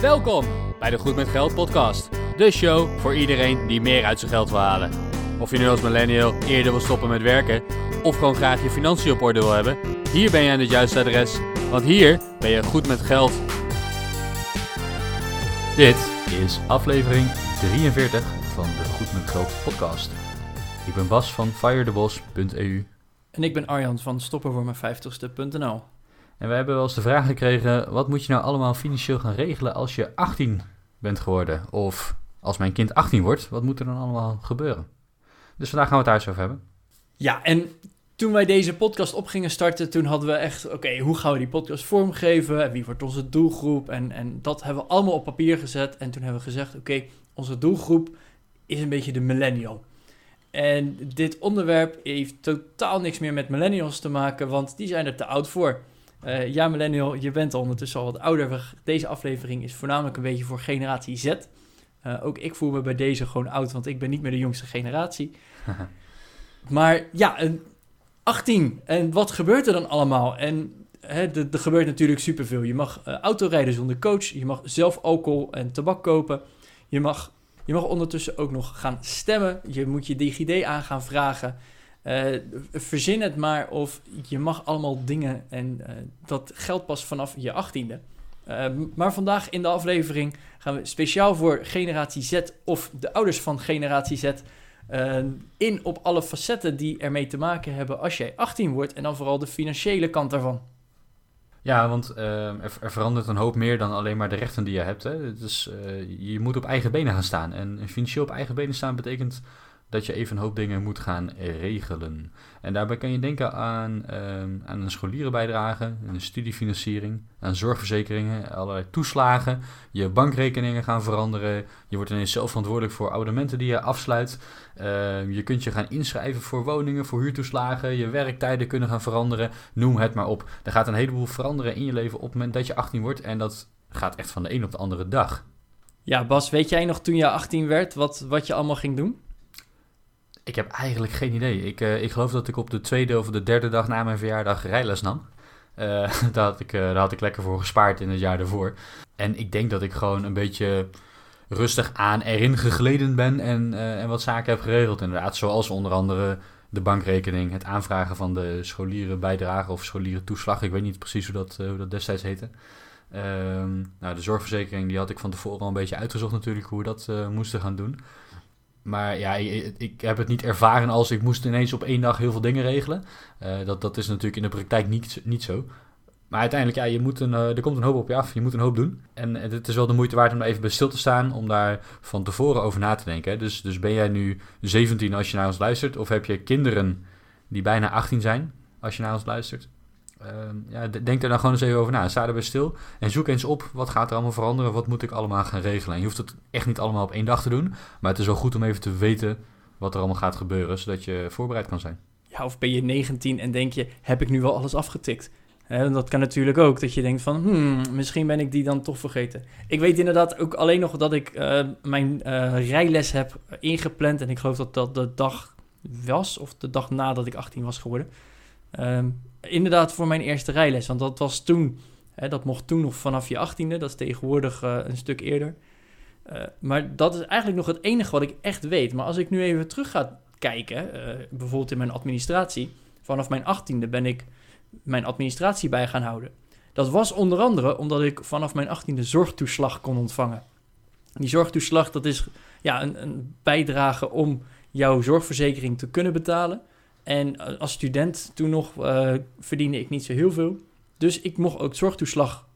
Welkom bij de Goed met Geld podcast. De show voor iedereen die meer uit zijn geld wil halen. Of je nu als millennial eerder wil stoppen met werken of gewoon graag je financiën op orde wil hebben, hier ben je aan het juiste adres, want hier ben je goed met geld. Dit is aflevering 43 van de Goed met Geld podcast. Ik ben Bas van firethebos.eu En ik ben Arjan van stoppenvoormijn50ste.nl. en we hebben wel eens de vraag gekregen: wat moet je nou allemaal financieel gaan regelen als je 18 bent geworden? Of als mijn kind 18 wordt, wat moet er dan allemaal gebeuren? Dus vandaag gaan we het daar eens over hebben. Ja, en toen wij deze podcast op gingen starten, toen hadden we echt, oké, hoe gaan we die podcast vormgeven? En wie wordt onze doelgroep? En, en dat hebben we allemaal op papier gezet. En toen hebben we gezegd, oké, onze doelgroep is een beetje de millennial. En dit onderwerp heeft totaal niks meer met millennials te maken, want die zijn er te oud voor. Eh, ja, millennial, je bent al ondertussen al wat ouder. Deze aflevering is voornamelijk een beetje voor generatie Z. Eh, ook ik voel me bij deze gewoon oud, want ik ben niet meer de jongste generatie. Maar ja, een 18. En wat gebeurt er dan allemaal? En er gebeurt natuurlijk superveel. Je mag eh, autorijden zonder coach. Je mag zelf alcohol en tabak kopen. Je mag, je mag ondertussen ook nog gaan stemmen. Je moet je DigiD aan gaan vragen. Eh, verzin het maar of je mag allemaal dingen en eh, dat geldt pas vanaf je 18e. Eh, maar vandaag in de aflevering gaan we speciaal voor generatie Z of de ouders van generatie Z in op alle facetten die ermee te maken hebben als jij 18 wordt en dan vooral de financiële kant daarvan. Ja, want er, er verandert een hoop meer dan alleen maar de rechten die je hebt. Hè. Dus je moet op eigen benen gaan staan. En financieel op eigen benen staan betekent dat je even een hoop dingen moet gaan regelen. En daarbij kan je denken aan, ehm, aan een scholierenbijdrage, een studiefinanciering, aan zorgverzekeringen, allerlei toeslagen. Je bankrekeningen gaan veranderen. Je wordt ineens zelf verantwoordelijk voor abonnementen die je afsluit. Ehm, je kunt je gaan inschrijven voor woningen, voor huurtoeslagen. Je werktijden kunnen gaan veranderen. Noem het maar op. Er gaat een heleboel veranderen in je leven op het moment dat je 18 wordt. En dat gaat echt van de een op de andere dag. Ja, Bas, weet jij nog toen je 18 werd wat, wat je allemaal ging doen? Ik heb eigenlijk geen idee. Ik, eh, ik geloof dat ik op de tweede of de derde dag na mijn verjaardag rijles nam. Eh, daar, had ik, eh, daar had ik lekker voor gespaard in het jaar daarvoor. En ik denk dat ik gewoon een beetje rustig aan erin gegleden ben en, en wat zaken heb geregeld. Inderdaad, zoals onder andere de bankrekening, het aanvragen van de scholierenbijdrage of scholierentoeslag. Ik weet niet precies hoe dat, hoe dat destijds heette. Ehm, nou, de zorgverzekering die had ik van tevoren al een beetje uitgezocht natuurlijk hoe we dat eh, moesten gaan doen. Maar ja, ik, heb het niet ervaren als ik moest ineens op één dag heel veel dingen regelen. Eh, dat, dat is natuurlijk in de praktijk niet, niet zo. Maar uiteindelijk, ja, je moet een, eh, er komt een hoop op je af. Je moet een hoop doen. En het is wel de moeite waard om daar even bij stil te staan. Om daar van tevoren over na te denken. Dus, dus ben jij nu 17 als je naar ons luistert? Of heb je kinderen die bijna 18 zijn als je naar ons luistert? Ehm, ja, denk er dan gewoon eens even over na. Sta erbij stil en zoek eens op wat gaat er allemaal veranderen. Wat moet ik allemaal gaan regelen? En je hoeft het echt niet allemaal op één dag te doen. Maar het is wel goed om even te weten wat er allemaal gaat gebeuren. Zodat je voorbereid kan zijn. Ja, of ben je 19 en denk je, heb ik nu wel alles afgetikt? Dat kan natuurlijk ook, dat je denkt van, hmm, misschien ben ik die dan toch vergeten. Ik weet inderdaad ook alleen nog dat ik eh, mijn eh, rijles heb ingepland. En ik geloof dat dat de dag was, of de dag nadat ik 18 was geworden. Ehm, inderdaad voor mijn eerste rijles, want dat was toen, hè, dat mocht toen nog vanaf je 18e. Dat is tegenwoordig eh, een stuk eerder. Eh, maar dat is eigenlijk nog het enige wat ik echt weet. Maar als ik nu even terug ga kijken, eh, bijvoorbeeld in mijn administratie, vanaf mijn 18e ben ik mijn administratie bij gaan houden. Dat was onder andere omdat ik vanaf mijn 18e zorgtoeslag kon ontvangen. Die zorgtoeslag, dat is ja, een, een bijdrage om jouw zorgverzekering te kunnen betalen. En als student toen nog eh, verdiende ik niet zo heel veel. Dus ik mocht ook zorgtoeslag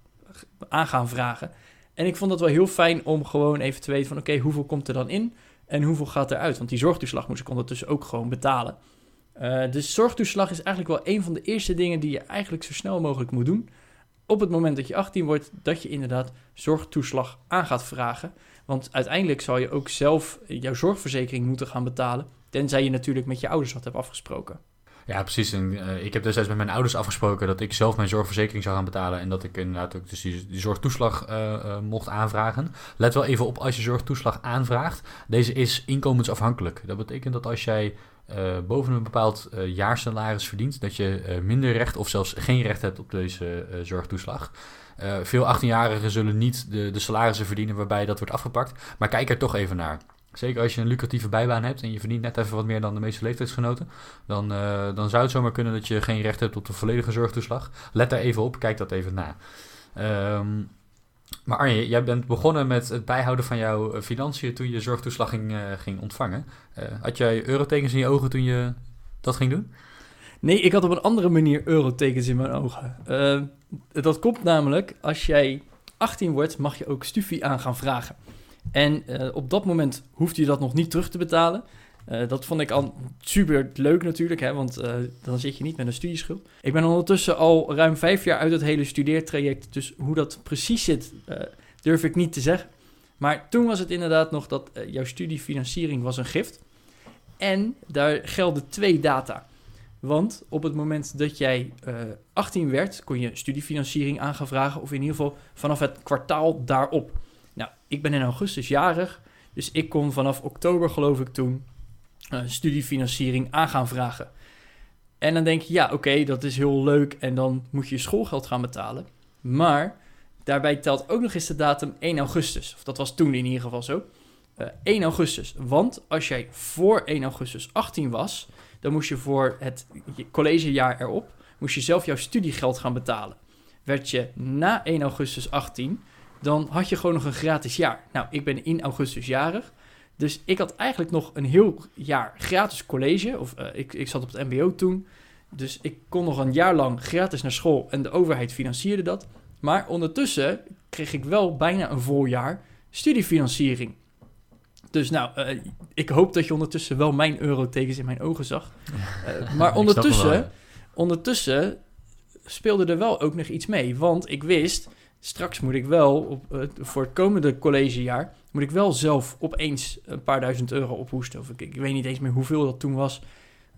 aan gaan vragen. En ik vond dat wel heel fijn om gewoon even te weten van... oké, hoeveel komt er dan in en hoeveel gaat eruit? Want die zorgtoeslag moest ik ondertussen ook gewoon betalen. Eh, dus zorgtoeslag is eigenlijk wel een van de eerste dingen... die je eigenlijk zo snel mogelijk moet doen. Op het moment dat je 18 wordt, dat je inderdaad zorgtoeslag aan gaat vragen. Want uiteindelijk zal je ook zelf jouw zorgverzekering moeten gaan betalen... tenzij je natuurlijk met je ouders wat hebt afgesproken. Ja, precies. Eh, ik heb destijds met mijn ouders afgesproken dat ik zelf mijn zorgverzekering zou gaan betalen. En dat ik inderdaad ook dus die, zorgtoeslag eh, eh, mocht aanvragen. Let wel even op als je zorgtoeslag aanvraagt. Deze is inkomensafhankelijk. Dat betekent dat als jij boven een bepaald jaarsalaris verdient, dat je minder recht of zelfs geen recht hebt op deze zorgtoeslag. veel 18-jarigen zullen niet de salarissen verdienen waarbij dat wordt afgepakt, maar kijk er toch even naar. Zeker als je een lucratieve bijbaan hebt en je verdient net even wat meer dan de meeste leeftijdsgenoten, dan, dan zou het zomaar kunnen dat je geen recht hebt op de volledige zorgtoeslag. Let daar even op, kijk dat even na. Um, maar Arjen, jij bent begonnen met het bijhouden van jouw eh, financiën toen je zorgtoeslag ging, ging ontvangen. Uh, had jij eurotekens in je ogen toen je dat ging doen? Nee, ik had op een andere manier eurotekens in mijn ogen. Dat komt namelijk, als jij 18 wordt, mag je ook studie aan gaan vragen. En op dat moment hoefde je dat nog niet terug te betalen. Uh, dat vond ik al super leuk natuurlijk, hè, want uh, dan zit je niet met een studieschuld. Ik ben ondertussen al ruim vijf jaar uit het hele studeertraject, dus hoe dat precies zit, durf ik niet te zeggen. Maar toen was het inderdaad nog dat jouw studiefinanciering was een gift. En daar gelden twee data. Want op het moment dat jij 18 werd, kon je studiefinanciering aan of in ieder geval vanaf het kwartaal daarop. Ik ben in augustus jarig, dus ik kon vanaf oktober geloof ik toen uh, studiefinanciering aan gaan vragen. En dan denk je, ja, oké, dat is heel leuk en dan moet je je schoolgeld gaan betalen. Maar daarbij telt ook nog eens de datum 1 augustus. Of dat was toen in ieder geval zo. Uh, eh, 1 augustus. Want als jij voor 1 augustus 18 was, dan moest je voor het collegejaar erop, moest je zelf jouw studiegeld gaan betalen. Werd je na 1 augustus 18, dan had je gewoon nog een gratis jaar. Nou, ik ben in augustus jarig. Dus ik had eigenlijk nog een heel jaar gratis college. Of uh, ik, ik zat op het MBO toen. Dus ik kon nog een jaar lang gratis naar school en de overheid financierde dat. Maar ondertussen kreeg ik wel bijna een vol jaar studiefinanciering. Dus nou, uh, ik hoop dat je ondertussen wel mijn eurotekens in mijn ogen zag. Uh, maar ondertussen, ondertussen speelde er wel ook nog iets mee. Want ik wist, straks moet ik wel op, uh, voor het komende collegejaar moet ik wel zelf opeens een paar duizend euro ophoesten. Of ik, ik weet niet eens meer hoeveel dat toen was.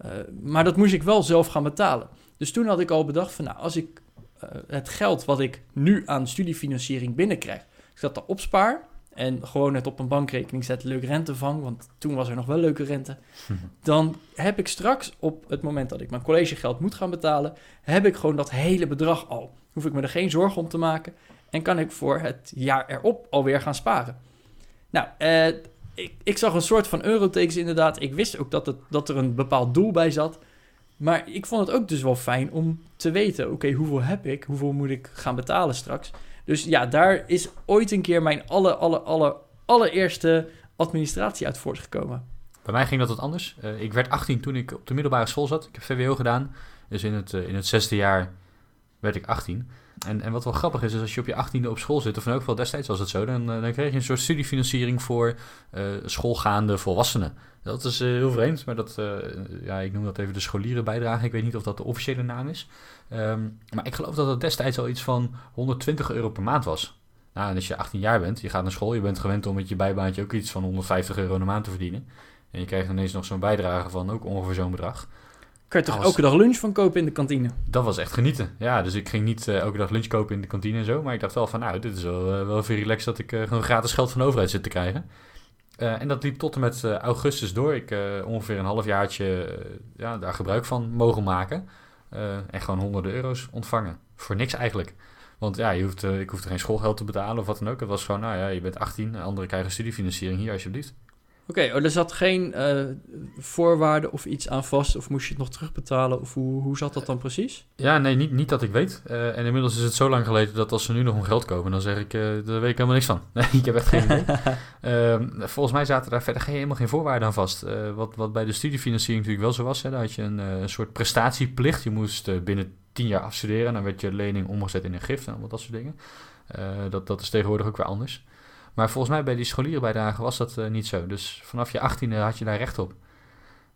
Uh, maar dat moest ik wel zelf gaan betalen. Dus toen had ik al bedacht van nou, als ik uh, het geld wat ik nu aan studiefinanciering binnenkrijg, ik dat daar opspaar en gewoon het op een bankrekening zet, leuke rente vang, want toen was er nog wel leuke rente, dan heb ik straks op het moment dat ik mijn collegegeld moet gaan betalen, heb ik gewoon dat hele bedrag al. Hoef ik me er geen zorgen om te maken en kan ik voor het jaar erop alweer gaan sparen. Nou, uh, ik, ik, zag een soort van eurotekens inderdaad. Ik wist ook dat, het, dat er een bepaald doel bij zat. Maar ik vond het ook dus wel fijn om te weten: oké, hoeveel heb ik? Hoeveel moet ik gaan betalen straks? Dus ja, daar is ooit een keer mijn alle, alle, alle, allereerste administratie uit voortgekomen. Bij mij ging dat wat anders. Uh, ik werd 18 toen ik op de middelbare school zat. Ik heb VWO gedaan. Dus in het, uh, in het zesde jaar werd ik 18. En, en wat wel grappig is, is als je op je achttiende op school zit, of in elk geval destijds was het zo, dan, eh, dan kreeg je een soort studiefinanciering voor uh, schoolgaande volwassenen. Dat is uh, heel vreemd, maar dat, ja, ik noem dat even de scholierenbijdrage. Ik weet niet of dat de officiële naam is. Um, maar ik geloof dat het destijds al iets van 120 euro per maand was. Nou, en als je 18 jaar bent, je gaat naar school, je bent gewend om met je bijbaantje ook iets van 150 euro per maand te verdienen. En je krijgt ineens nog zo'n bijdrage van ook ongeveer zo'n bedrag. Kan je toch elke dag lunch van kopen in de kantine? Dat was echt genieten. Ja, dus ik ging niet uh, elke dag lunch kopen in de kantine en zo. Maar ik dacht wel van, nou, dit is wel, uh, wel veel relaxed dat ik uh, gewoon gratis geld van de overheid zit te krijgen. en dat liep tot en met augustus door. Ik ongeveer een halfjaartje ja, daar gebruik van mogen maken. en gewoon honderden euro's ontvangen. Voor niks eigenlijk. Want ja, je hoeft, ik hoefde geen schoolgeld te betalen of wat dan ook. Het was gewoon, nou ja, je bent 18, anderen krijgen studiefinanciering hier alsjeblieft. Oké, okay, oh, er zat geen uh, voorwaarde of iets aan vast, of moest je het nog terugbetalen, of hoe, hoe zat dat dan precies? Ja, nee, niet, niet dat ik weet. Uh, en inmiddels is het zo lang geleden dat als ze nu nog om geld komen, dan zeg ik, uh, daar weet ik helemaal niks van. Nee, ik heb echt geen idee. Ehm, volgens mij zaten daar verder geen, helemaal geen voorwaarden aan vast. wat, wat bij de studiefinanciering natuurlijk wel zo was, hè, daar had je een, een soort prestatieplicht. Je moest binnen tien jaar afstuderen, dan werd je lening omgezet in een gift en wat dat soort dingen. dat, dat is tegenwoordig ook weer anders. Maar volgens mij bij die scholierenbijdrage was dat uh, niet zo. Dus vanaf je achttiende had je daar recht op.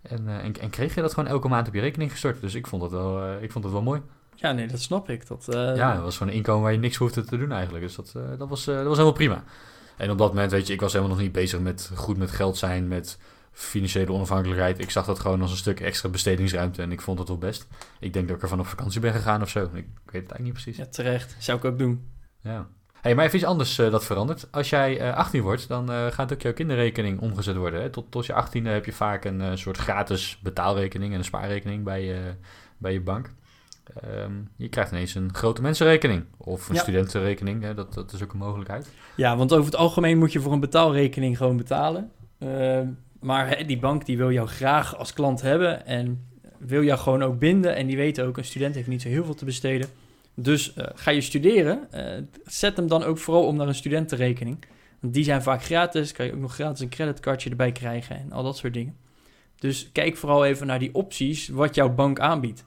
En, uh, en, en, kreeg je dat gewoon elke maand op je rekening gestort. Dus ik vond dat wel, uh, ik vond dat wel mooi. Ja, nee, dat snap ik. Dat, Ja, dat was gewoon een inkomen waar je niks hoefde te doen eigenlijk. Dus dat, dat, was, dat was helemaal prima. En op dat moment, weet je, ik was helemaal nog niet bezig met goed met geld zijn, met financiële onafhankelijkheid. Ik zag dat gewoon als een stuk extra bestedingsruimte en ik vond het wel best. Ik denk dat ik ervan op vakantie ben gegaan of zo. Ik weet het eigenlijk niet precies. Ja, terecht. Zou ik ook doen. Ja. Hey, maar even iets anders uh, dat verandert. Als jij uh, 18 wordt, dan uh, gaat ook jouw kinderrekening omgezet worden. Hè? Tot, tot je 18e heb je vaak een soort gratis betaalrekening en een spaarrekening bij, bij je bank. Um, je krijgt ineens een grote mensenrekening of een ja. studentenrekening. Hè? Dat, dat is ook een mogelijkheid. Ja, want over het algemeen moet je voor een betaalrekening gewoon betalen. Uh, maar hè, die bank die wil jou graag als klant hebben en wil jou gewoon ook binden. En die weten ook, een student heeft niet zo heel veel te besteden. Dus uh, ga je studeren, uh, zet hem dan ook vooral om naar een studentenrekening. Want die zijn vaak gratis, kan je ook nog gratis een creditcardje erbij krijgen en al dat soort dingen. Dus kijk vooral even naar die opties wat jouw bank aanbiedt.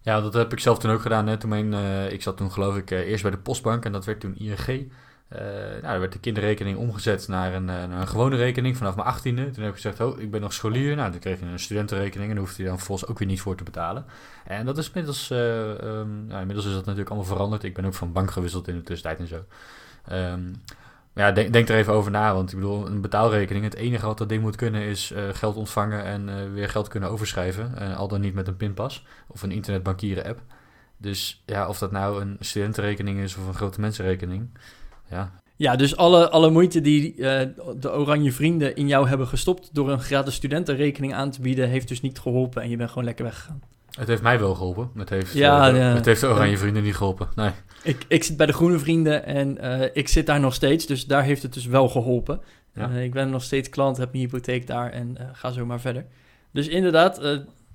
Ja, dat heb ik zelf toen ook gedaan. Hè. Toen mijn, uh, ik zat toen geloof ik eerst bij de postbank en dat werd toen ING. Uh, nou, er werd de kinderrekening omgezet naar een, naar een gewone rekening vanaf mijn achttiende. Toen heb ik gezegd, oh, ik ben nog scholier. Nou, toen kreeg je een studentenrekening en daar hoefde je dan vervolgens ook weer niet voor te betalen. En dat is inmiddels, um, nou, inmiddels is dat natuurlijk allemaal veranderd. Ik ben ook van bank gewisseld in de tussentijd en zo. Um, ja, denk, denk, er even over na, want ik bedoel, een betaalrekening, het enige wat dat ding moet kunnen is geld ontvangen en weer geld kunnen overschrijven. Al dan niet met een pinpas of een internetbankieren app. Dus ja, of dat nou een studentenrekening is of een grote mensenrekening, ja. Ja, dus alle, alle moeite die de Oranje Vrienden in jou hebben gestopt door een gratis studentenrekening aan te bieden, heeft dus niet geholpen en je bent gewoon lekker weggegaan. Het heeft mij wel geholpen. Het heeft, ja, de, het heeft de Oranje Vrienden niet geholpen. Nee. Ik, ik zit bij de Groene Vrienden en uh, ik zit daar nog steeds. Dus daar heeft het dus wel geholpen. Ja. Ik ben nog steeds klant, heb mijn hypotheek daar en ga zo maar verder. Dus inderdaad,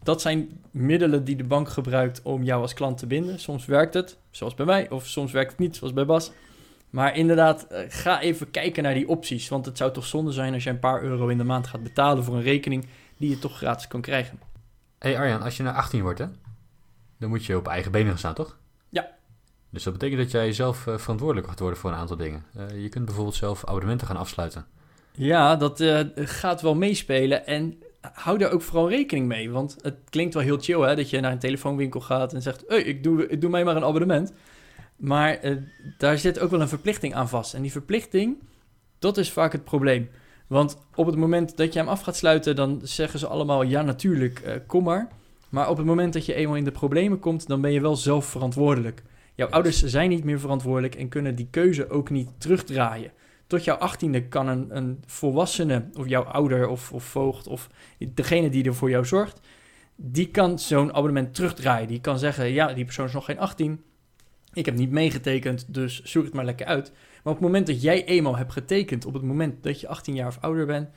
dat zijn middelen die de bank gebruikt om jou als klant te binden. Soms werkt het, zoals bij mij, of soms werkt het niet, zoals bij Bas. Maar inderdaad, ga even kijken naar die opties. Want het zou toch zonde zijn als je een paar euro in de maand gaat betalen voor een rekening die je toch gratis kan krijgen. Hé hey Arjan, als je naar 18 wordt, hè, dan moet je op eigen benen gaan staan, toch? Ja. Dus dat betekent dat jij zelf uh, verantwoordelijk gaat worden voor een aantal dingen. Uh, je kunt bijvoorbeeld zelf abonnementen gaan afsluiten. Ja, dat uh, gaat wel meespelen. En hou daar ook vooral rekening mee. Want het klinkt wel heel chill, hè, dat je naar een telefoonwinkel gaat en zegt: hey, ik, doe, ik doe mij maar een abonnement. Maar daar zit ook wel een verplichting aan vast. En die verplichting, dat is vaak het probleem. Want op het moment dat je hem af gaat sluiten, dan zeggen ze allemaal ja, natuurlijk, uh, kom maar. Maar op het moment dat je eenmaal in de problemen komt, dan ben je wel zelf verantwoordelijk. Jouw ouders zijn niet meer verantwoordelijk en kunnen die keuze ook niet terugdraaien. Tot jouw achttiende kan een, een volwassene, of jouw ouder of, of voogd, of degene die er voor jou zorgt, die kan zo'n abonnement terugdraaien. Die kan zeggen, ja, die persoon is nog geen 18, ik heb niet meegetekend, dus zoek het maar lekker uit. Maar op het moment dat jij eenmaal hebt getekend, op het moment dat je 18 jaar of ouder bent,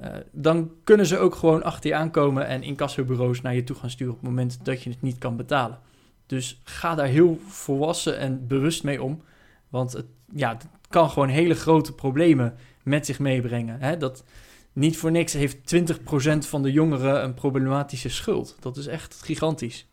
uh, dan kunnen ze ook gewoon achter je aankomen en incassobureaus naar je toe gaan sturen op het moment dat je het niet kan betalen. Dus ga daar heel volwassen en bewust mee om. Want het, ja, kan gewoon hele grote problemen met zich meebrengen. Hè? Dat, niet voor niks heeft 20% van de jongeren een problematische schuld. Dat is echt gigantisch.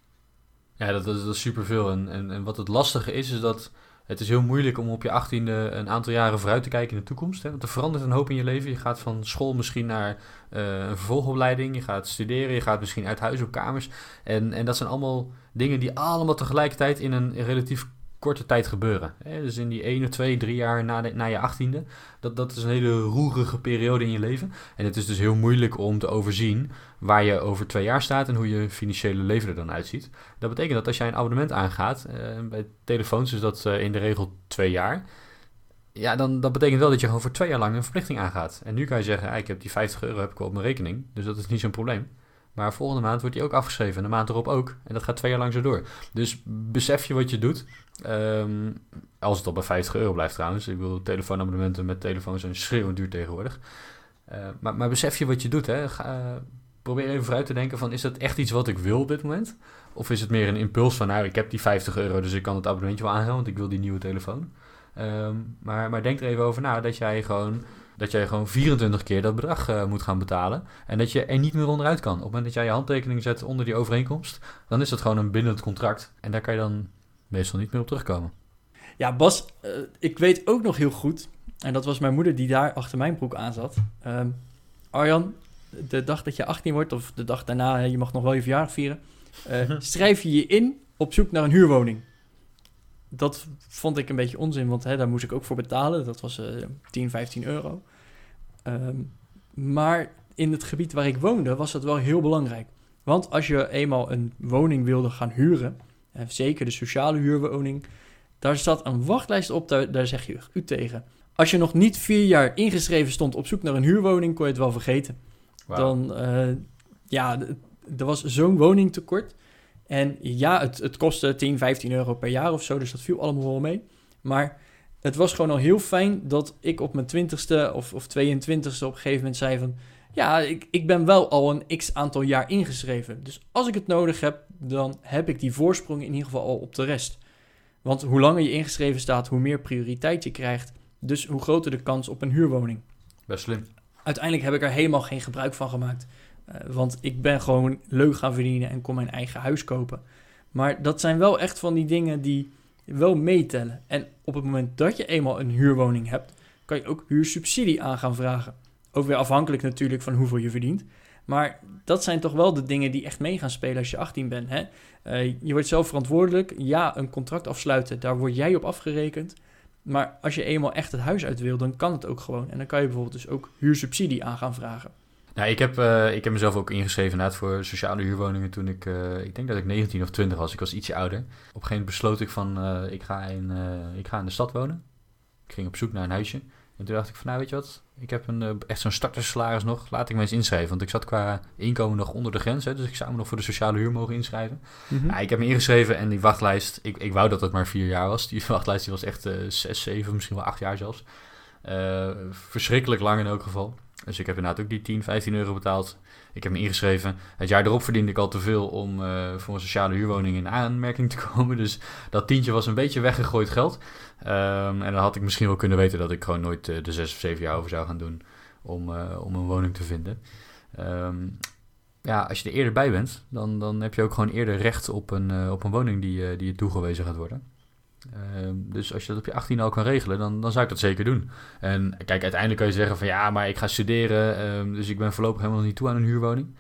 Ja, dat, is superveel. En, en, en wat het lastige is, is dat het is heel moeilijk om op je achttiende een aantal jaren vooruit te kijken in de toekomst. Hè? Want er verandert een hoop in je leven. Je gaat van school misschien naar uh, een vervolgopleiding. Je gaat studeren. Je gaat misschien uit huis op kamers. En, en dat zijn allemaal dingen die allemaal tegelijkertijd in een relatief korte tijd gebeuren. Dus in die 1 twee, drie jaar na, na je achttiende. Dat, dat is een hele roerige periode in je leven. En het is dus heel moeilijk om te overzien waar je over twee jaar staat en hoe je financiële leven er dan uitziet. Dat betekent dat als jij een abonnement aangaat, uh, bij telefoons is dat uh, in de regel twee jaar. Ja, dan dat betekent wel dat je gewoon voor twee jaar lang een verplichting aangaat. En nu kan je zeggen, ah, ik heb die 50 euro heb ik op mijn rekening, dus dat is niet zo'n probleem. Maar volgende maand wordt die ook afgeschreven en de maand erop ook. En dat gaat twee jaar lang zo door. Dus besef je wat je doet. Um, als het al bij 50 euro blijft trouwens. Ik wil telefoonabonnementen met telefoon zijn schreeuwend duur tegenwoordig. Uh, maar, maar, besef je wat je doet. Hè? Uh, probeer even vooruit te denken van... is dat echt iets wat ik wil op dit moment? Of is het meer een impuls van... nou, ik heb die 50 euro, dus ik kan het abonnementje wel aangaan... want ik wil die nieuwe telefoon. Um, maar, maar denk er even over na dat jij gewoon dat jij gewoon 24 keer dat bedrag uh, moet gaan betalen. En dat je er niet meer onderuit kan. Op het moment dat jij je handtekening zet onder die overeenkomst, dan is dat gewoon een bindend contract. En daar kan je dan meestal niet meer op terugkomen. Ja, Bas, uh, ik weet ook nog heel goed, en dat was mijn moeder die daar achter mijn broek aan zat. Uh, Arjan, de dag dat je 18 wordt, of de dag daarna, je mag nog wel je verjaardag vieren, uh, schrijf je je in op zoek naar een huurwoning dat vond ik een beetje onzin, want hè, daar moest ik ook voor betalen. Dat was uh, 10, 15 euro. Um, maar in het gebied waar ik woonde was dat wel heel belangrijk. Want als je eenmaal een woning wilde gaan huren, zeker de sociale huurwoning, Daar staat een wachtlijst op, daar, daar zeg je u tegen. Als je nog niet vier jaar ingeschreven stond op zoek naar een huurwoning, kon je het wel vergeten. Dan, eh, ja, er was zo'n woningtekort. En ja, het, het kostte 10, 15 euro per jaar of zo, dus dat viel allemaal wel mee. Maar het was gewoon al heel fijn dat ik op mijn 20ste of, of 22ste op een gegeven moment zei van... Ja, ik, ik ben wel al een x aantal jaar ingeschreven. Dus als ik het nodig heb, dan heb ik die voorsprong in ieder geval al op de rest. Want hoe langer je ingeschreven staat, hoe meer prioriteit je krijgt. Dus hoe groter de kans op een huurwoning. Best slim. Uiteindelijk heb ik er helemaal geen gebruik van gemaakt. Eh, want ik ben gewoon leuk gaan verdienen en kon mijn eigen huis kopen. Maar dat zijn wel echt van die dingen die wel meetellen. En op het moment dat je eenmaal een huurwoning hebt, kan je ook huursubsidie aan gaan vragen. Ook weer afhankelijk natuurlijk van hoeveel je verdient. Maar dat zijn toch wel de dingen die echt mee gaan spelen als je 18 bent. Hè? Eh, je wordt zelf verantwoordelijk. Ja, een contract afsluiten, daar word jij op afgerekend. Maar als je eenmaal echt het huis uit wil, dan kan het ook gewoon. En dan kan je bijvoorbeeld dus ook huursubsidie aan gaan vragen. Nou, ik heb, eh, ik heb mezelf ook ingeschreven inderdaad voor sociale huurwoningen toen ik, eh, ik denk dat ik 19 of 20 was. Ik was ietsje ouder. Op een gegeven moment besloot ik van, eh, ik, ga in, ik ga in de stad wonen. Ik ging op zoek naar een huisje. En toen dacht ik van, nou weet je wat, ik heb een, echt zo'n startersalaris nog, laat ik me eens inschrijven. Want ik zat qua inkomen nog onder de grens, hè, dus ik zou me nog voor de sociale huur mogen inschrijven. Mhm. Ik heb me ingeschreven en die wachtlijst, ik, ik wou dat het maar vier jaar was. Die wachtlijst die was echt zes, zeven, misschien wel acht jaar zelfs. Verschrikkelijk lang in elk geval. Dus ik heb inderdaad ook die 10, 15 euro betaald. Ik heb me ingeschreven. Het jaar erop verdiende ik al te veel om eh, voor een sociale huurwoning in aanmerking te komen. Dus dat tientje was een beetje weggegooid geld. Ehm, en dan had ik misschien wel kunnen weten dat ik gewoon nooit eh, de zes of zeven jaar over zou gaan doen om, eh, om een woning te vinden. Ehm, ja, als je er eerder bij bent, dan, dan heb je ook gewoon eerder recht op een, op een woning die, die je toegewezen gaat worden. Ehm, dus als je dat op je 18 al kan regelen, dan, dan zou ik dat zeker doen. En kijk, uiteindelijk kan je zeggen van ja, maar ik ga studeren, ehm, dus ik ben voorlopig helemaal nog niet toe aan een huurwoning.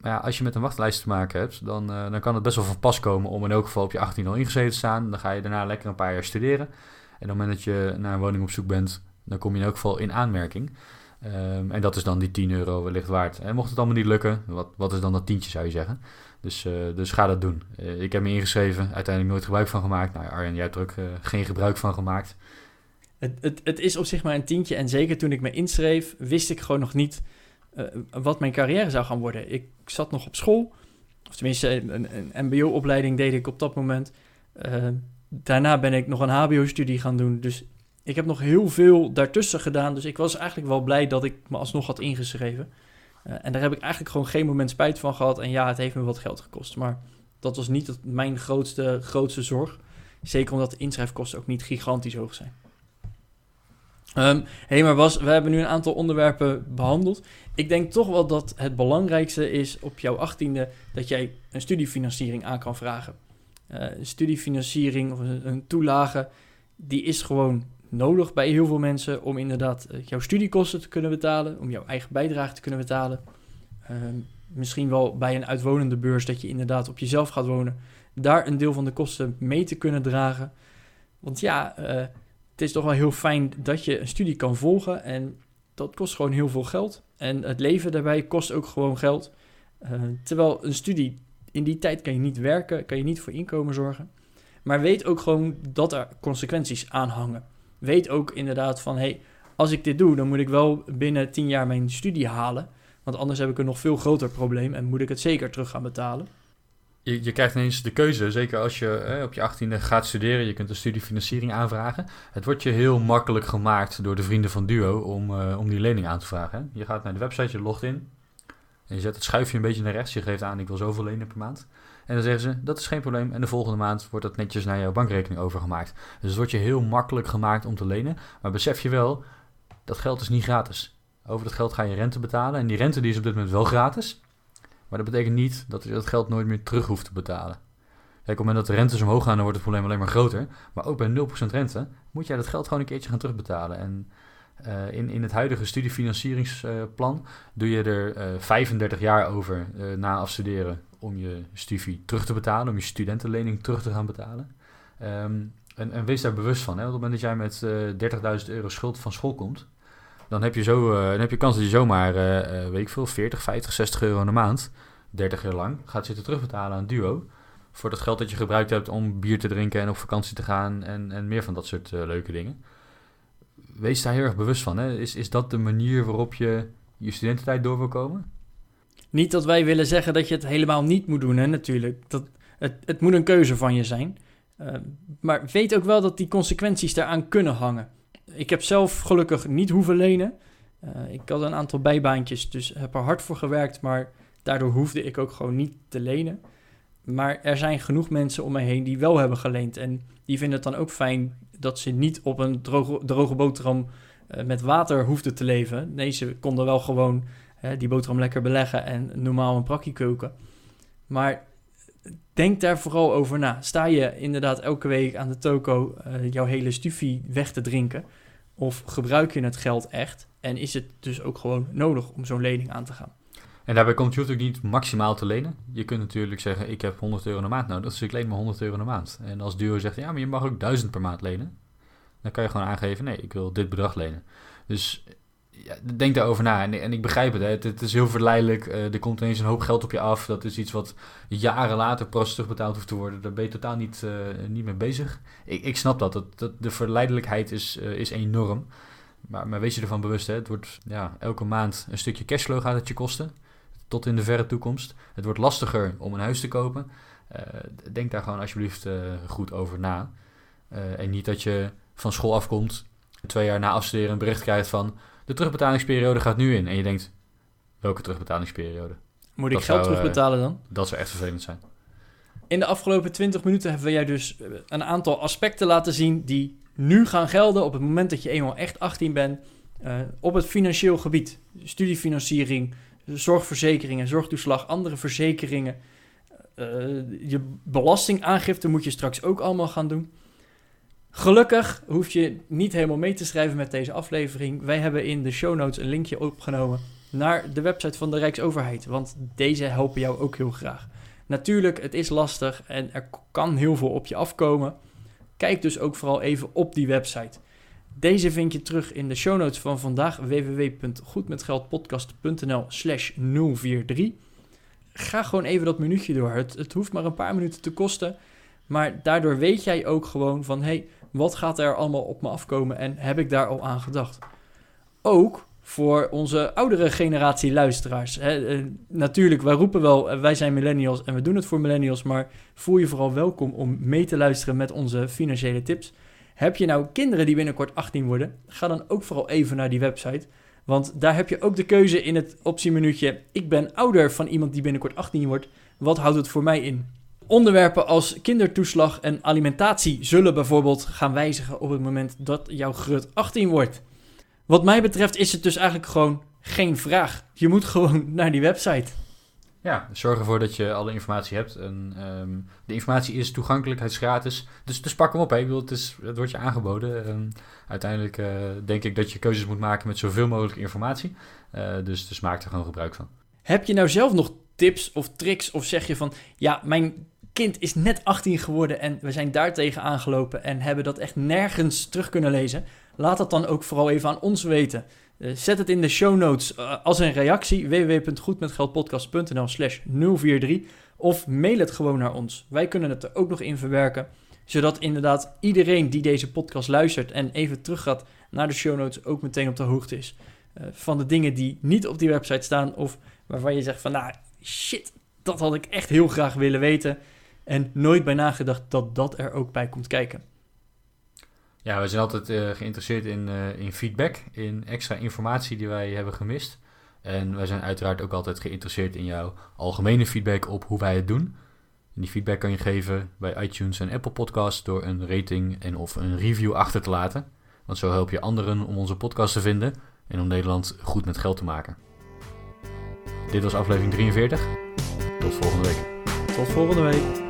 Maar ja, als je met een wachtlijst te maken hebt, dan, eh, dan kan het best wel van pas komen om in elk geval op je 18 al ingeschreven te staan. Dan ga je daarna lekker een paar jaar studeren. En op het moment dat je naar een woning op zoek bent, dan kom je in elk geval in aanmerking. Ehm, en dat is dan die 10 euro wellicht waard. En mocht het allemaal niet lukken, wat, wat is dan dat tientje zou je zeggen? Dus, eh, dus ga dat doen. Eh, ik heb me ingeschreven, uiteindelijk nooit gebruik van gemaakt. Nou, Arjen, jij hebt er ook eh, geen gebruik van gemaakt. Het, het, het is op zich maar een tientje. En zeker toen ik me inschreef, wist ik gewoon nog niet wat mijn carrière zou gaan worden. Ik zat nog op school. Of tenminste, een, mbo-opleiding deed ik op dat moment. Daarna ben ik nog een hbo-studie gaan doen. Dus ik heb nog heel veel daartussen gedaan. Dus ik was eigenlijk wel blij dat ik me alsnog had ingeschreven. Eh, en daar heb ik eigenlijk gewoon geen moment spijt van gehad. En ja, het heeft me wat geld gekost. Maar dat was niet mijn grootste, grootste zorg. Zeker omdat de inschrijfkosten ook niet gigantisch hoog zijn. Hé, hey, maar Bas, we hebben nu een aantal onderwerpen behandeld. Ik denk toch wel dat het belangrijkste is op jouw achttiende dat jij een studiefinanciering aan kan vragen. Eh, een studiefinanciering of een toelage, die is gewoon nodig bij heel veel mensen om inderdaad eh, jouw studiekosten te kunnen betalen, om jouw eigen bijdrage te kunnen betalen. Ehm, misschien wel bij een uitwonende beurs dat je inderdaad op jezelf gaat wonen, daar een deel van de kosten mee te kunnen dragen. Want ja, eh, het is toch wel heel fijn dat je een studie kan volgen en dat kost gewoon heel veel geld. En het leven daarbij kost ook gewoon geld. Eh, terwijl een studie, in die tijd kan je niet werken, kan je niet voor inkomen zorgen. Maar weet ook gewoon dat er consequenties aan hangen. Weet ook inderdaad van, hey, als ik dit doe, dan moet ik wel binnen 10 jaar mijn studie halen. Want anders heb ik een nog veel groter probleem en moet ik het zeker terug gaan betalen. Je, je krijgt ineens de keuze, zeker als je op je 18e gaat studeren, je kunt een studiefinanciering aanvragen. Het wordt je heel makkelijk gemaakt door de vrienden van Duo om, eh, om die lening aan te vragen. Je gaat naar de website, je logt in en je zet het schuifje een beetje naar rechts. Je geeft aan, ik wil zoveel lenen per maand. En dan zeggen ze, dat is geen probleem. En de volgende maand wordt dat netjes naar jouw bankrekening overgemaakt. Dus het wordt je heel makkelijk gemaakt om te lenen. Maar besef je wel, dat geld is niet gratis. Over dat geld ga je rente betalen. En die rente die is op dit moment wel gratis. Maar dat betekent niet dat je dat geld nooit meer terug hoeft te betalen. Kijk, op het moment dat de rentes omhoog gaan, dan wordt het probleem alleen maar groter. Maar ook bij 0% rente moet jij dat geld gewoon een keertje gaan terugbetalen. En uh, in, in het huidige studiefinancieringsplan doe je er uh, 35 jaar over uh, na afstuderen om je studie terug te betalen, om je studentenlening terug te gaan betalen. Um, en, en, wees daar bewust van. Hè? Op het moment dat jij met 30.000 euro schuld van school komt, dan heb je, zo, dan heb je kans dat je zomaar, weet veel, 40, 50, 60 euro in de maand, 30 jaar lang, gaat zitten terugbetalen aan Duo. voor dat geld dat je gebruikt hebt om bier te drinken en op vakantie te gaan en, en meer van dat soort eh, leuke dingen. Wees daar heel erg bewust van. Hè? Is, is dat de manier waarop je je studententijd door wil komen? Niet dat wij willen zeggen dat je het helemaal niet moet doen, hè, natuurlijk. Dat, het, het moet een keuze van je zijn. Uh, maar weet ook wel dat die consequenties daaraan kunnen hangen. Ik heb zelf gelukkig niet hoeven lenen. Uh, ik had een aantal bijbaantjes, dus heb er hard voor gewerkt, maar daardoor hoefde ik ook gewoon niet te lenen. Maar er zijn genoeg mensen om me heen die wel hebben geleend. En die vinden het dan ook fijn dat ze niet op een droge, droge boterham uh, met water hoefden te leven. Nee, ze konden wel gewoon die boterham lekker beleggen en normaal een prakje koken. Maar denk daar vooral over na. Sta je inderdaad elke week aan de toko uh, jouw hele stufie weg te drinken? Of gebruik je het geld echt? En is het dus ook gewoon nodig om zo'n lening aan te gaan? En daarbij komt je natuurlijk niet maximaal te lenen. Je kunt natuurlijk zeggen, ik heb 100 euro de maand nodig, dus ik leen maar 100 euro de maand. En als duo zegt, ja, maar je mag ook 1000 per maand lenen. Dan kan je gewoon aangeven, nee, ik wil dit bedrag lenen. Dus ja, denk daarover na. En, en ik begrijp het, hè. Het, is heel verleidelijk. Uh, er komt ineens een hoop geld op je af. Dat is iets wat jaren later pas terugbetaald hoeft te worden. Daar ben je totaal niet, uh, niet mee bezig. Ik, ik snap dat. dat, de verleidelijkheid is, uh, is enorm. Maar, maar wees je ervan bewust, hè. Het wordt ja, elke maand een stukje cashflow gaat het je kosten. Tot in de verre toekomst. Het wordt lastiger om een huis te kopen. denk daar gewoon alsjeblieft goed over na. en niet dat je van school afkomt, twee jaar na afstuderen een bericht krijgt van de terugbetalingsperiode gaat nu in. En je denkt, welke terugbetalingsperiode? Moet ik dat geld zou, terugbetalen dan? Dat zou echt vervelend zijn. In de afgelopen 20 minuten hebben we jij dus een aantal aspecten laten zien die nu gaan gelden op het moment dat je eenmaal echt 18 bent op het financieel gebied. Studiefinanciering, zorgverzekeringen, zorgtoeslag, andere verzekeringen. Uh, je belastingaangifte moet je straks ook allemaal gaan doen. Gelukkig hoef je niet helemaal mee te schrijven met deze aflevering. Wij hebben in de show notes een linkje opgenomen naar de website van de Rijksoverheid, want deze helpen jou ook heel graag. Natuurlijk, het is lastig en er kan heel veel op je afkomen. Kijk dus ook vooral even op die website. Deze vind je terug in de show notes van vandaag www.goedmetgeldpodcast.nl slash 043. Ga gewoon even dat minuutje door. Het, het hoeft maar een paar minuten te kosten. Maar daardoor weet jij ook gewoon van... hey, wat gaat er allemaal op me afkomen en heb ik daar al aan gedacht? Ook voor onze oudere generatie luisteraars. Hè. Uh, natuurlijk, wij roepen wel, uh, wij zijn millennials en we doen het voor millennials, maar voel je vooral welkom om mee te luisteren met onze financiële tips. Heb je nou kinderen die binnenkort 18 worden? Ga dan ook vooral even naar die website. Want daar heb je ook de keuze in het optiemenuutje. Ik ben ouder van iemand die binnenkort 18 wordt. Wat houdt het voor mij in? Onderwerpen als kindertoeslag en alimentatie zullen bijvoorbeeld gaan wijzigen op het moment dat jouw grut 18 wordt. Wat mij betreft is het dus eigenlijk gewoon geen vraag. Je moet gewoon naar die website. Ja, zorg ervoor dat je alle informatie hebt. En, um, de informatie is toegankelijk, het is gratis. Dus, dus pak hem op. Hè. Ik bedoel, het, is, het wordt je aangeboden. Um, uiteindelijk uh, denk ik dat je keuzes moet maken met zoveel mogelijk informatie. Uh, dus, dus maak er gewoon gebruik van. Heb je nou zelf nog tips of tricks? Of zeg je van, ja, mijn kind is net 18 geworden en we zijn daartegen aangelopen en hebben dat echt nergens terug kunnen lezen. Laat dat dan ook vooral even aan ons weten. Uh, zet het in de show notes uh, als een reactie www.goedmetgeldpodcast.nl slash 043 of mail het gewoon naar ons. Wij kunnen het er ook nog in verwerken, zodat inderdaad iedereen die deze podcast luistert en even teruggaat naar de show notes ook meteen op de hoogte is uh, van de dingen die niet op die website staan of waarvan je zegt van nou shit, dat had ik echt heel graag willen weten. En nooit bij nagedacht dat dat er ook bij komt kijken. Ja, we zijn altijd uh, geïnteresseerd in, uh, in feedback, in extra informatie die wij hebben gemist. En wij zijn uiteraard ook altijd geïnteresseerd in jouw algemene feedback op hoe wij het doen. En die feedback kan je geven bij iTunes en Apple Podcasts door een rating en of een review achter te laten. Want zo help je anderen om onze podcast te vinden en om Nederland goed met geld te maken. Dit was aflevering 43. Tot volgende week. Tot volgende week.